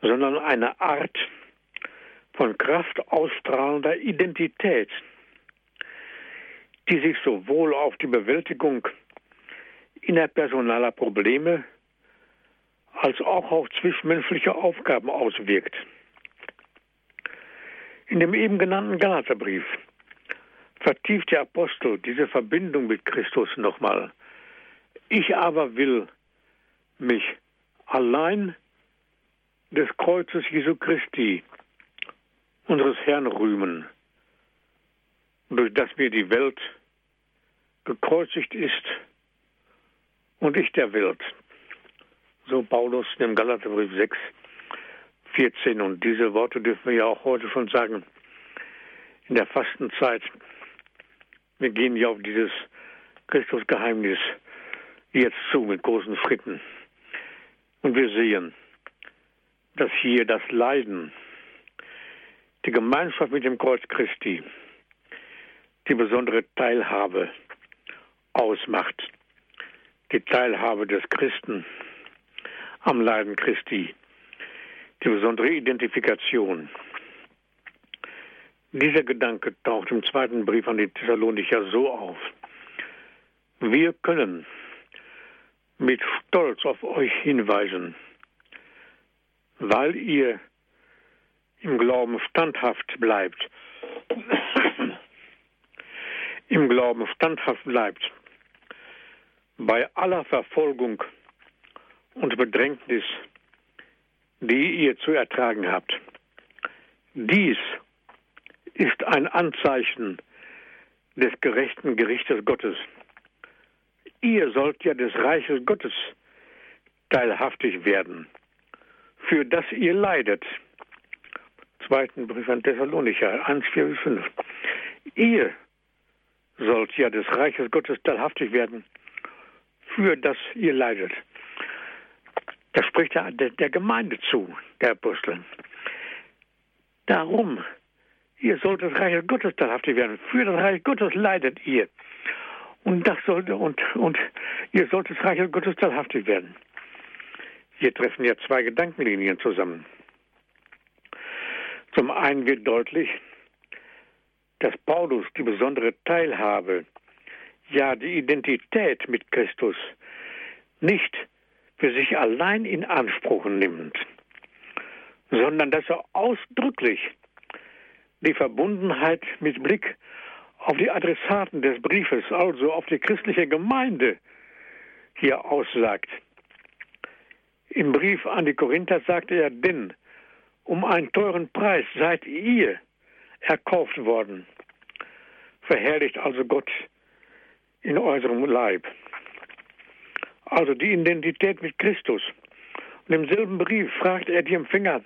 [SPEAKER 2] sondern eine Art von Kraft ausstrahlender Identität, die sich sowohl auf die Bewältigung innerpersonaler Probleme als auch auf zwischenmenschliche Aufgaben auswirkt. In dem eben genannten Galaterbrief vertieft der Apostel diese Verbindung mit Christus nochmal. Ich aber will mich allein des Kreuzes Jesu Christi, unseres Herrn, rühmen, durch das mir die Welt gekreuzigt ist und ich der Welt. So Paulus dem Galaterbrief 6, 14. Und diese Worte dürfen wir ja auch heute schon sagen. In der Fastenzeit. Wir gehen ja auf dieses Christusgeheimnis jetzt zu mit großen Schritten. Und wir sehen, dass hier das Leiden, die Gemeinschaft mit dem Kreuz Christi, die besondere Teilhabe ausmacht. Die Teilhabe des Christen am Leiden Christi, die besondere Identifikation. Dieser Gedanke taucht im zweiten Brief an die Thessalonicher so auf. Wir können mit Stolz auf euch hinweisen, weil ihr im Glauben standhaft bleibt. Im Glauben standhaft bleibt. Bei aller Verfolgung und Bedrängnis, die ihr zu ertragen habt. Dies ist ein Anzeichen des gerechten Gerichtes Gottes. Ihr sollt ja des Reiches Gottes teilhaftig werden, für das ihr leidet. Zweiten Brief an Thessalonicher 1, 4 bis 5. Ihr sollt ja des Reiches Gottes teilhaftig werden, für das ihr leidet. Das spricht er der, Gemeinde zu, der Apostel. Darum, ihr sollt das Reich Gottes teilhaftig werden. Für das Reich Gottes leidet ihr. Und das sollte, und, und ihr sollt das Reich Gottes teilhaftig werden. Hier treffen ja zwei Gedankenlinien zusammen. Zum einen wird deutlich, dass Paulus die besondere Teilhabe, ja die Identität mit Christus nicht für sich allein in Anspruch nimmt, sondern dass er ausdrücklich die Verbundenheit mit Blick auf die Adressaten des Briefes, also auf die christliche Gemeinde, hier aussagt. Im Brief an die Korinther sagte er, denn um einen teuren Preis seid ihr erkauft worden. Verherrlicht also Gott in eurem Leib also die Identität mit Christus. Und im selben Brief fragt er die Empfänger,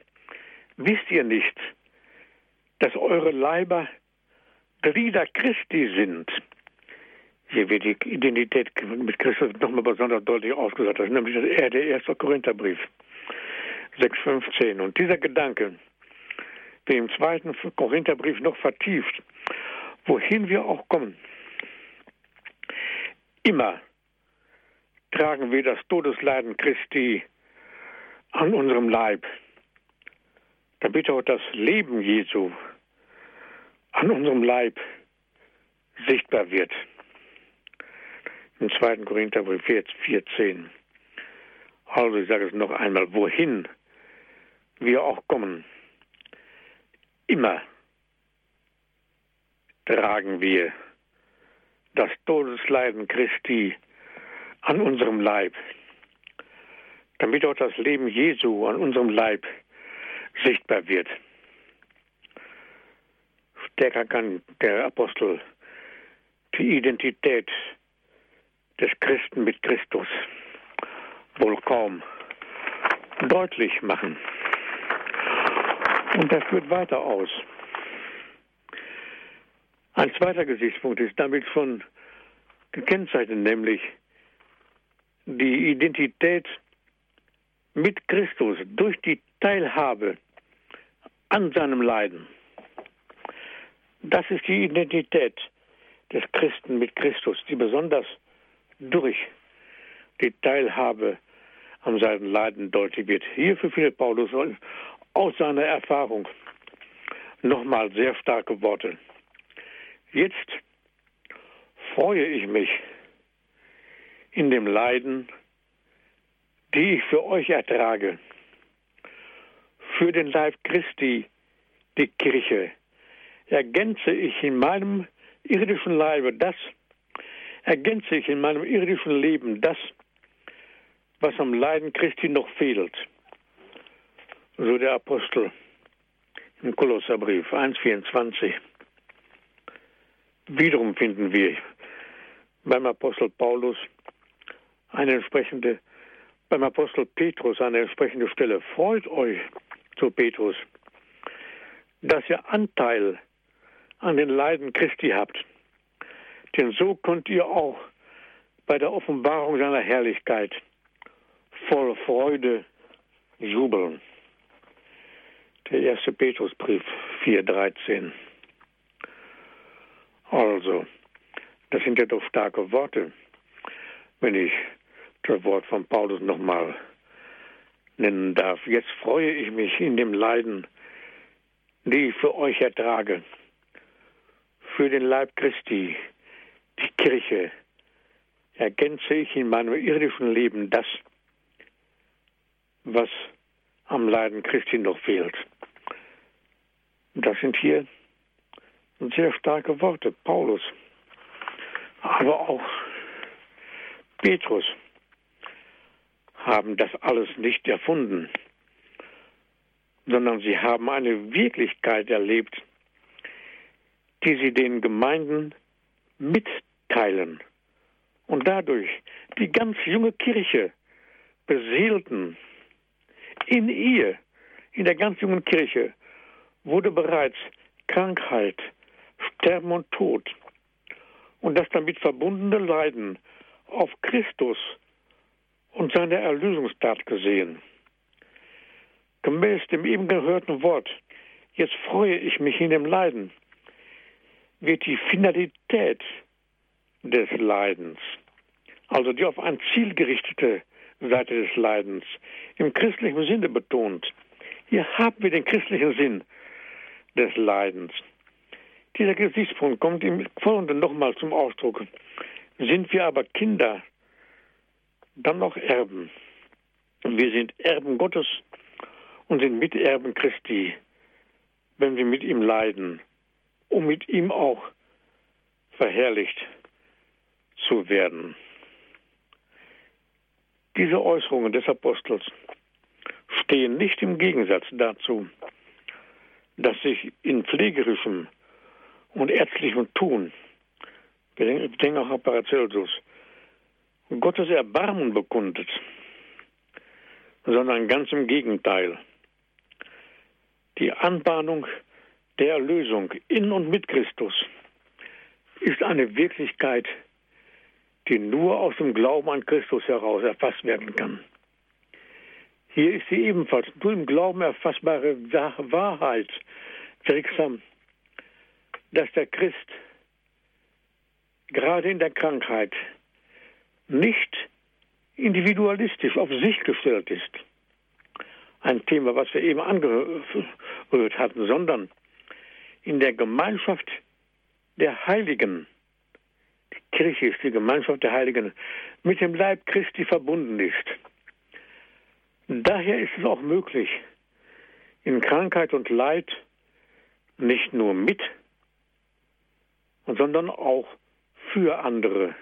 [SPEAKER 2] wisst ihr nicht, dass eure Leiber Glieder Christi sind? Hier wird die Identität mit Christus nochmal besonders deutlich ausgesagt. Das ist nämlich der erste Korintherbrief 6,15. Und dieser Gedanke wird im zweiten Korintherbrief noch vertieft, wohin wir auch kommen. Immer tragen wir das Todesleiden Christi an unserem Leib, damit auch das Leben Jesu an unserem Leib sichtbar wird. Im 2. Korintherbrief 14. Also ich sage es noch einmal, wohin wir auch kommen, immer tragen wir das Todesleiden Christi an unserem Leib, damit auch das Leben Jesu an unserem Leib sichtbar wird. Stärker kann der Apostel die Identität des Christen mit Christus wohl kaum deutlich machen. Und das führt weiter aus. Ein zweiter Gesichtspunkt ist damit schon gekennzeichnet, nämlich die Identität mit Christus durch die Teilhabe an seinem Leiden. Das ist die Identität des Christen mit Christus, die besonders durch die Teilhabe am seinen Leiden deutlich wird. Hierfür findet Paulus aus seiner Erfahrung nochmal sehr starke Worte. Jetzt freue ich mich in dem Leiden, die ich für euch ertrage, für den Leib Christi, die Kirche, ergänze ich in meinem irdischen Leibe das, ergänze ich in meinem irdischen Leben das, was am Leiden Christi noch fehlt. So der Apostel im Kolosserbrief 1,24. Wiederum finden wir beim Apostel Paulus eine entsprechende, beim Apostel Petrus eine entsprechende Stelle. Freut euch, zu Petrus, dass ihr Anteil an den Leiden Christi habt. Denn so könnt ihr auch bei der Offenbarung seiner Herrlichkeit voll Freude jubeln. Der erste Petrusbrief 4,13. Also, das sind ja doch starke Worte, wenn ich das Wort von Paulus nochmal nennen darf. Jetzt freue ich mich in dem Leiden, die ich für euch ertrage, für den Leib Christi, die Kirche, ergänze ich in meinem irdischen Leben das, was am Leiden Christi noch fehlt. Das sind hier sehr starke Worte. Paulus, aber auch Petrus haben das alles nicht erfunden, sondern sie haben eine Wirklichkeit erlebt, die sie den Gemeinden mitteilen und dadurch die ganz junge Kirche beseelten. In ihr, in der ganz jungen Kirche, wurde bereits Krankheit, Sterben und Tod und das damit verbundene Leiden auf Christus und seine Erlösungstat gesehen. Gemäß dem eben gehörten Wort, jetzt freue ich mich in dem Leiden, wird die Finalität des Leidens, also die auf ein Ziel gerichtete Seite des Leidens, im christlichen Sinne betont. Hier haben wir den christlichen Sinn des Leidens. Dieser Gesichtspunkt kommt im Folgenden nochmal zum Ausdruck. Sind wir aber Kinder dann noch Erben. Wir sind Erben Gottes und sind Miterben Christi, wenn wir mit ihm leiden, um mit ihm auch verherrlicht zu werden. Diese Äußerungen des Apostels stehen nicht im Gegensatz dazu, dass sich in pflegerischem und ärztlichem Tun, wir denken auch an Paracelsus, Gottes Erbarmen bekundet, sondern ganz im Gegenteil. Die Anbahnung der Erlösung in und mit Christus ist eine Wirklichkeit, die nur aus dem Glauben an Christus heraus erfasst werden kann. Hier ist sie ebenfalls nur im Glauben erfassbare Wahrheit wirksam, dass der Christ gerade in der Krankheit nicht individualistisch auf sich gestellt ist. Ein Thema, was wir eben angerührt hatten, sondern in der Gemeinschaft der Heiligen, die Kirche ist die Gemeinschaft der Heiligen, mit dem Leib Christi verbunden ist. Daher ist es auch möglich, in Krankheit und Leid nicht nur mit, sondern auch für andere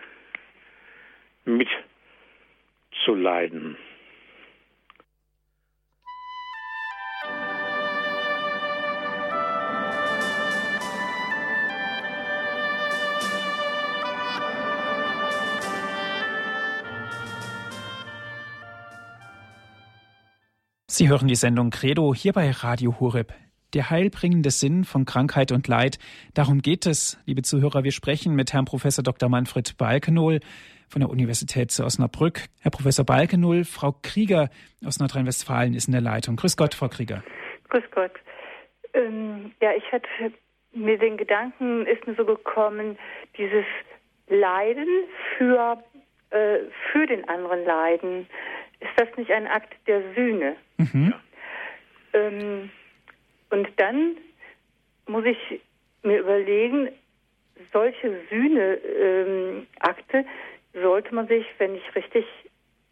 [SPEAKER 2] mitzuleiden.
[SPEAKER 1] Sie hören die Sendung Credo hier bei Radio Horeb. Der heilbringende Sinn von Krankheit und Leid. Darum geht es, liebe Zuhörer. Wir sprechen mit Herrn Professor Dr. Manfred Balkenohl von der Universität zu Osnabrück. Herr Professor Balkenohl, Frau Krieger aus Nordrhein-Westfalen ist in der Leitung. Grüß Gott, Frau Krieger.
[SPEAKER 6] Grüß Gott. Ähm, ja, ich hatte mir den Gedanken, ist mir so gekommen, dieses Leiden für äh, für den anderen leiden, ist das nicht ein Akt der Sühne? Mhm. Ähm, und dann muss ich mir überlegen, solche Sühneakte ähm, sollte man sich, wenn ich richtig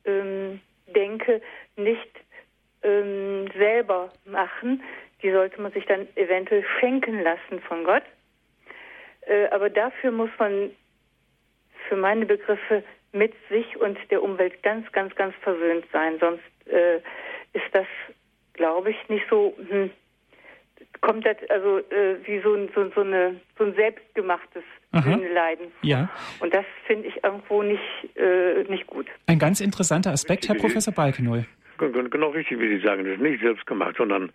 [SPEAKER 6] ähm, denke, nicht ähm, selber machen. Die sollte man sich dann eventuell schenken lassen von Gott. Äh, aber dafür muss man für meine Begriffe mit sich und der Umwelt ganz, ganz, ganz versöhnt sein. Sonst äh, ist das, glaube ich, nicht so, hm, kommt das also äh, wie so ein, so, so, eine, so ein selbstgemachtes Leiden.
[SPEAKER 1] Ja.
[SPEAKER 6] Und das finde ich irgendwo nicht, äh, nicht gut.
[SPEAKER 1] Ein ganz interessanter Aspekt, Herr Professor Balkenoll.
[SPEAKER 2] Genau richtig, wie Sie sagen. Es ist nicht selbstgemacht, sondern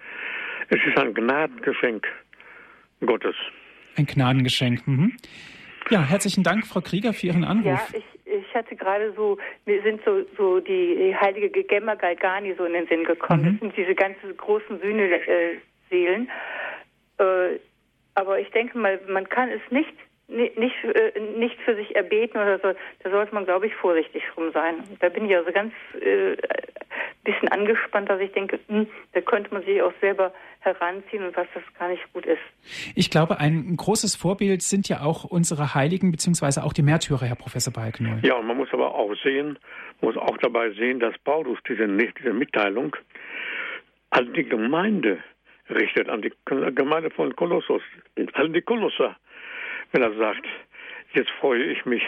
[SPEAKER 2] es ist ein Gnadengeschenk Gottes.
[SPEAKER 1] Ein Gnadengeschenk. Mhm. Ja, herzlichen Dank, Frau Krieger, für Ihren Anruf.
[SPEAKER 6] Ja, ich, ich hatte gerade so, mir sind so, so die heilige Gemma Galgani so in den Sinn gekommen. Mhm. Das sind diese ganzen großen Sühne-Seelen. Äh, aber ich denke mal, man kann es nicht nicht, äh, nicht für sich erbeten oder so, da sollte man, glaube ich, vorsichtig drum sein. Da bin ich also ganz äh, bisschen angespannt, dass ich denke, mh, hm, da könnte man sich auch selber heranziehen und was das gar nicht gut ist.
[SPEAKER 1] Ich glaube, ein großes Vorbild sind ja auch unsere Heiligen beziehungsweise auch die Märtyrer, Herr Professor Balkenoll.
[SPEAKER 2] Ja, und man muss aber auch sehen, muss auch dabei sehen, dass Paulus diese, diese Mitteilung an die Gemeinde richtet, an die Gemeinde von Kolossus, an die Kolosser wenn er sagt, jetzt freue ich mich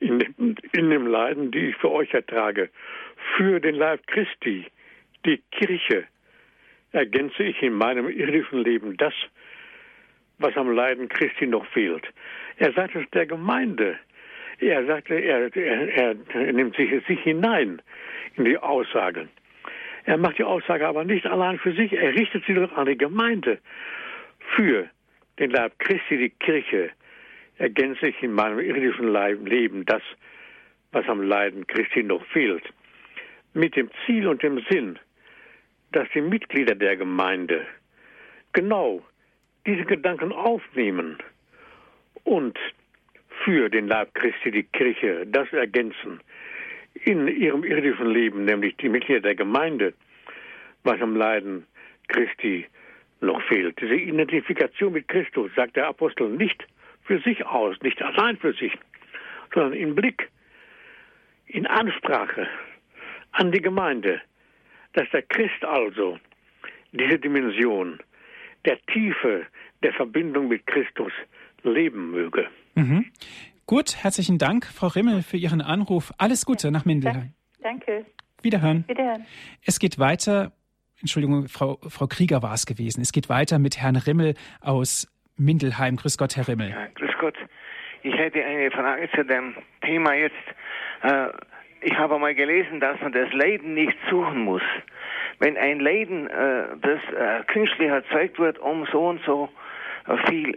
[SPEAKER 2] in dem, in dem Leiden, die ich für euch ertrage, für den Leib Christi, die Kirche, ergänze ich in meinem irdischen Leben das, was am Leiden Christi noch fehlt. Er sagt es der Gemeinde. Er sagte, er, er, er nimmt sich, sich hinein in die Aussage. Er macht die Aussage aber nicht allein für sich, er richtet sie doch an die Gemeinde für den Leib Christi, die Kirche, ergänze ich in meinem irdischen Leben das, was am Leiden Christi noch fehlt. Mit dem Ziel und dem Sinn, dass die Mitglieder der Gemeinde genau diese Gedanken aufnehmen und für den Leib Christi, die Kirche, das ergänzen in ihrem irdischen Leben, nämlich die Mitglieder der Gemeinde, was am Leiden Christi noch fehlt. Diese Identifikation mit Christus sagt der Apostel nicht für sich aus, nicht allein für sich, sondern im Blick, in Ansprache an die Gemeinde, dass der Christ also diese Dimension der Tiefe der Verbindung mit Christus leben möge.
[SPEAKER 1] Mhm. Gut, herzlichen Dank, Frau Rimmel, für Ihren Anruf. Alles Gute nach Mindelheim.
[SPEAKER 6] Danke.
[SPEAKER 1] Wiederhören.
[SPEAKER 6] Wiederhören.
[SPEAKER 1] Es geht weiter Entschuldigung, Frau, Frau Krieger war es gewesen. Es geht weiter mit Herrn Rimmel aus Mindelheim. Grüß Gott, Herr Rimmel. Ja,
[SPEAKER 7] grüß Gott. Ich hätte eine Frage zu dem Thema jetzt. Äh, ich habe mal gelesen, dass man das Leiden nicht suchen muss. Wenn ein Leiden, äh, das äh, künstlich erzeugt wird, um so und so viel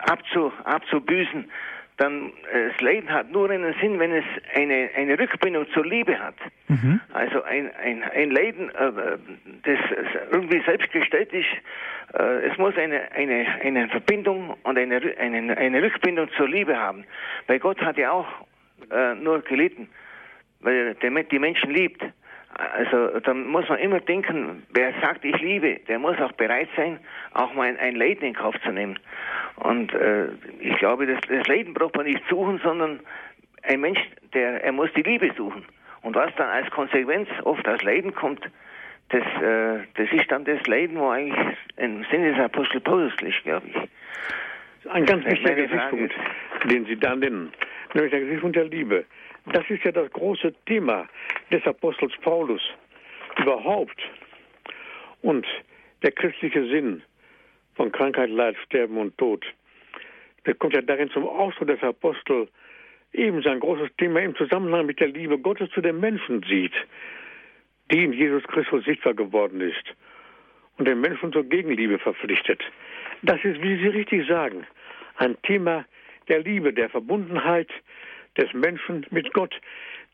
[SPEAKER 7] abzu, abzubüßen, dann äh, das Leiden hat nur einen Sinn, wenn es eine, eine Rückbindung zur Liebe hat. Mhm. Also ein, ein, ein Leiden, äh, das irgendwie selbstgestellt ist, äh, es muss eine, eine, eine Verbindung und eine, eine, eine Rückbindung zur Liebe haben. Weil Gott hat ja auch äh, nur gelitten, weil er die Menschen liebt. Also da muss man immer denken, wer sagt, ich liebe, der muss auch bereit sein, auch mal ein Leiden in Kauf zu nehmen. Und äh, ich glaube, das, das Leiden braucht man nicht suchen, sondern ein Mensch, der er muss die Liebe suchen. Und was dann als Konsequenz oft als Leiden kommt, das, äh, das ist dann das Leiden, wo eigentlich im Sinne des Apostel Paulus liegt, glaube ich.
[SPEAKER 2] Ein ganz wichtiger Gesichtspunkt, den Sie da nennen, nämlich der Gesichtspunkt der Liebe. Das ist ja das große Thema des Apostels Paulus überhaupt. Und der christliche Sinn von Krankheit, Leid, Sterben und Tod, der kommt ja darin zum Ausdruck, dass der Apostel eben sein großes Thema im Zusammenhang mit der Liebe Gottes zu den Menschen sieht, die in Jesus Christus sichtbar geworden ist und den Menschen zur Gegenliebe verpflichtet. Das ist, wie Sie richtig sagen, ein Thema der Liebe, der Verbundenheit, des Menschen mit Gott.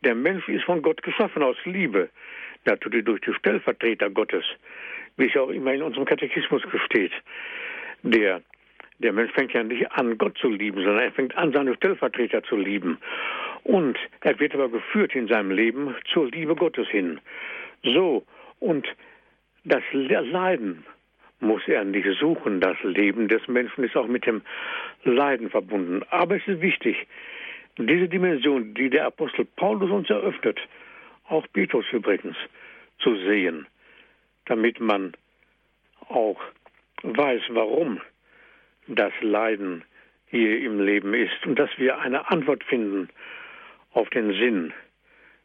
[SPEAKER 2] Der Mensch ist von Gott geschaffen aus Liebe, natürlich durch die Stellvertreter Gottes, wie es auch immer in unserem Katechismus steht, der Der Mensch fängt ja nicht an, Gott zu lieben, sondern er fängt an, seine Stellvertreter zu lieben. Und er wird aber geführt in seinem Leben zur Liebe Gottes hin. So, und das Leiden muss er nicht suchen. Das Leben des Menschen ist auch mit dem Leiden verbunden. Aber es ist wichtig, diese Dimension, die der Apostel Paulus uns eröffnet, auch Petrus übrigens, zu sehen, damit man auch weiß, warum das Leiden hier im Leben ist und dass wir eine Antwort finden auf den Sinn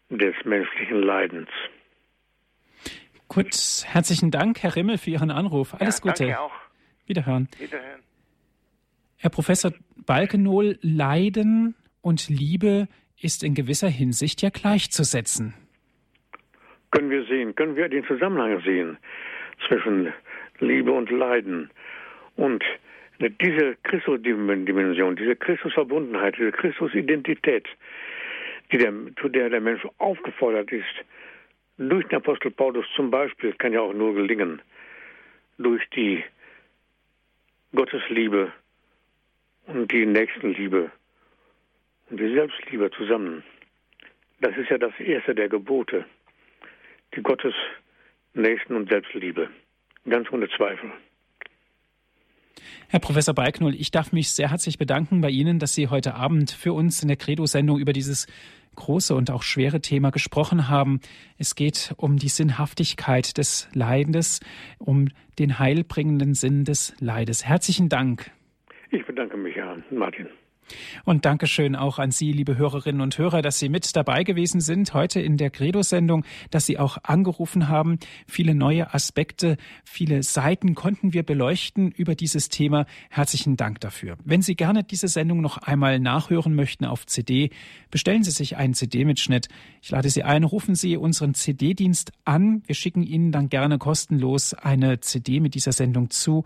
[SPEAKER 2] des menschlichen Leidens.
[SPEAKER 1] Gut, herzlichen Dank, Herr Rimmel, für Ihren Anruf. Alles ja, Gute.
[SPEAKER 7] Danke auch.
[SPEAKER 1] Wiederhören. Wiederhören. Herr Professor Balkenohl, Leiden und Liebe ist in gewisser Hinsicht ja gleichzusetzen.
[SPEAKER 2] Können wir sehen, können wir den Zusammenhang sehen zwischen Liebe und Leiden. Und diese Christusdimension, diese Christusverbundenheit, diese Christusidentität, der, zu der der Mensch aufgefordert ist, durch den Apostel Paulus zum Beispiel, kann ja auch nur gelingen, durch die Gottesliebe und die Nächstenliebe und die Selbstliebe zusammen. Das ist ja das erste der Gebote, die Gottes Nächsten- und Selbstliebe. Ganz ohne Zweifel.
[SPEAKER 1] Herr Professor Balknull, ich darf mich sehr herzlich bedanken bei Ihnen, dass Sie heute Abend für uns in der Credo-Sendung über dieses große und auch schwere Thema gesprochen haben. Es geht um die Sinnhaftigkeit des Leides, um den heilbringenden Sinn des Leides. Herzlichen Dank.
[SPEAKER 2] Ich bedanke mich, Herr Martin.
[SPEAKER 1] Und Dankeschön auch an Sie, liebe Hörerinnen und Hörer, dass Sie mit dabei gewesen sind heute in der Credo-Sendung, dass Sie auch angerufen haben. Viele neue Aspekte, viele Seiten konnten wir beleuchten über dieses Thema. Herzlichen Dank dafür. Wenn Sie gerne diese Sendung noch einmal nachhören möchten auf CD, bestellen Sie sich einen CD-Mitschnitt. Ich lade Sie ein, rufen Sie unseren CD-Dienst an. Wir schicken Ihnen dann gerne kostenlos eine CD mit dieser Sendung zu.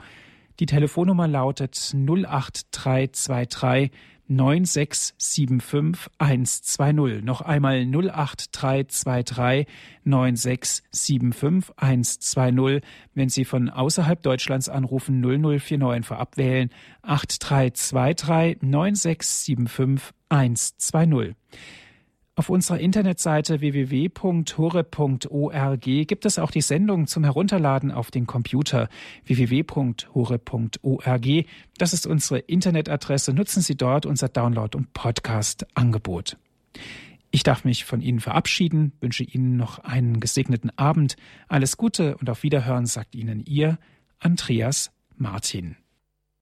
[SPEAKER 1] Die Telefonnummer lautet 08323 9675 120. Noch einmal 08323 9675 120. Wenn Sie von außerhalb Deutschlands anrufen, 0049 vorab wählen 8323 9675 120. Auf unserer Internetseite www.hore.org gibt es auch die Sendung zum Herunterladen auf den Computer www.hore.org. Das ist unsere Internetadresse. Nutzen Sie dort unser Download- und Podcast-Angebot. Ich darf mich von Ihnen verabschieden, wünsche Ihnen noch einen gesegneten Abend. Alles Gute und auf Wiederhören sagt Ihnen Ihr Andreas Martin.